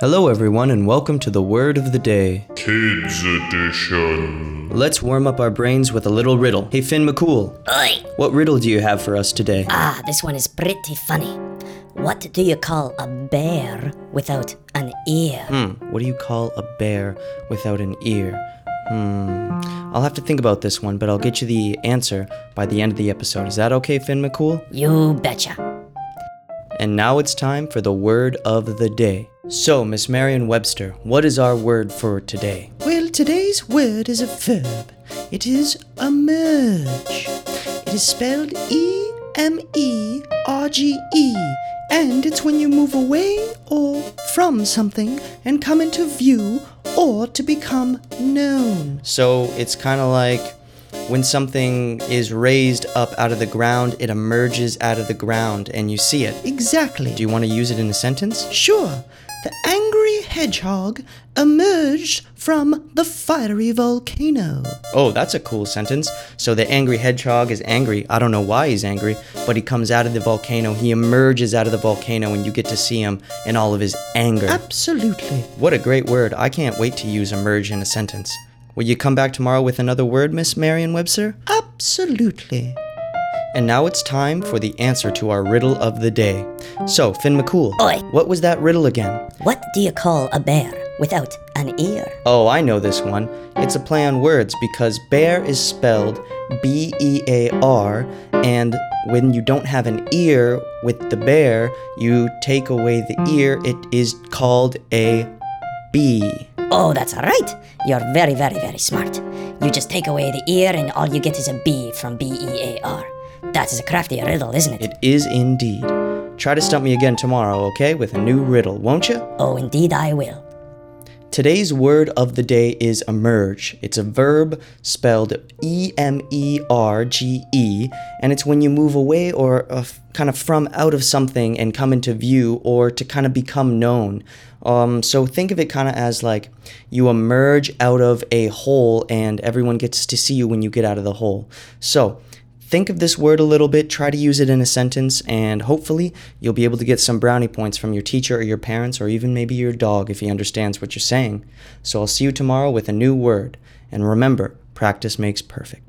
Hello, everyone, and welcome to the word of the day. Kids Edition. Let's warm up our brains with a little riddle. Hey, Finn McCool, Oi! what riddle do you have for us today? Ah, this one is pretty funny. What do you call a bear without an ear? Hmm, what do you call a bear without an ear? Hmm, I'll have to think about this one, but I'll get you the answer by the end of the episode. Is that okay, Finn McCool? You betcha. And now it's time for the word of the day. So, Miss Marion Webster, what is our word for today? Well, today's word is a verb. It is emerge. It is spelled E M E R G E, and it's when you move away or from something and come into view or to become known. So, it's kind of like when something is raised up out of the ground, it emerges out of the ground and you see it. Exactly. Do you want to use it in a sentence? Sure. The angry hedgehog emerged from the fiery volcano. Oh, that's a cool sentence. So the angry hedgehog is angry. I don't know why he's angry, but he comes out of the volcano. He emerges out of the volcano and you get to see him in all of his anger. Absolutely. What a great word. I can't wait to use emerge in a sentence. Will you come back tomorrow with another word, Miss Marion Webster? Absolutely. And now it's time for the answer to our riddle of the day. So, Finn McCool, Oi. what was that riddle again? What do you call a bear without an ear? Oh, I know this one. It's a play on words because bear is spelled B E A R, and when you don't have an ear with the bear, you take away the ear, it is called a bee. Oh, that's alright. You're very, very, very smart. You just take away the ear and all you get is a B from B E A R. That is a crafty riddle, isn't it? It is indeed. Try to stump me again tomorrow, okay, with a new riddle, won't you? Oh, indeed I will. Today's word of the day is emerge. It's a verb spelled E M E R G E, and it's when you move away or uh, kind of from out of something and come into view or to kind of become known. Um, so think of it kind of as like you emerge out of a hole and everyone gets to see you when you get out of the hole. So think of this word a little bit, try to use it in a sentence, and hopefully you'll be able to get some brownie points from your teacher or your parents or even maybe your dog if he understands what you're saying. So I'll see you tomorrow with a new word. And remember, practice makes perfect.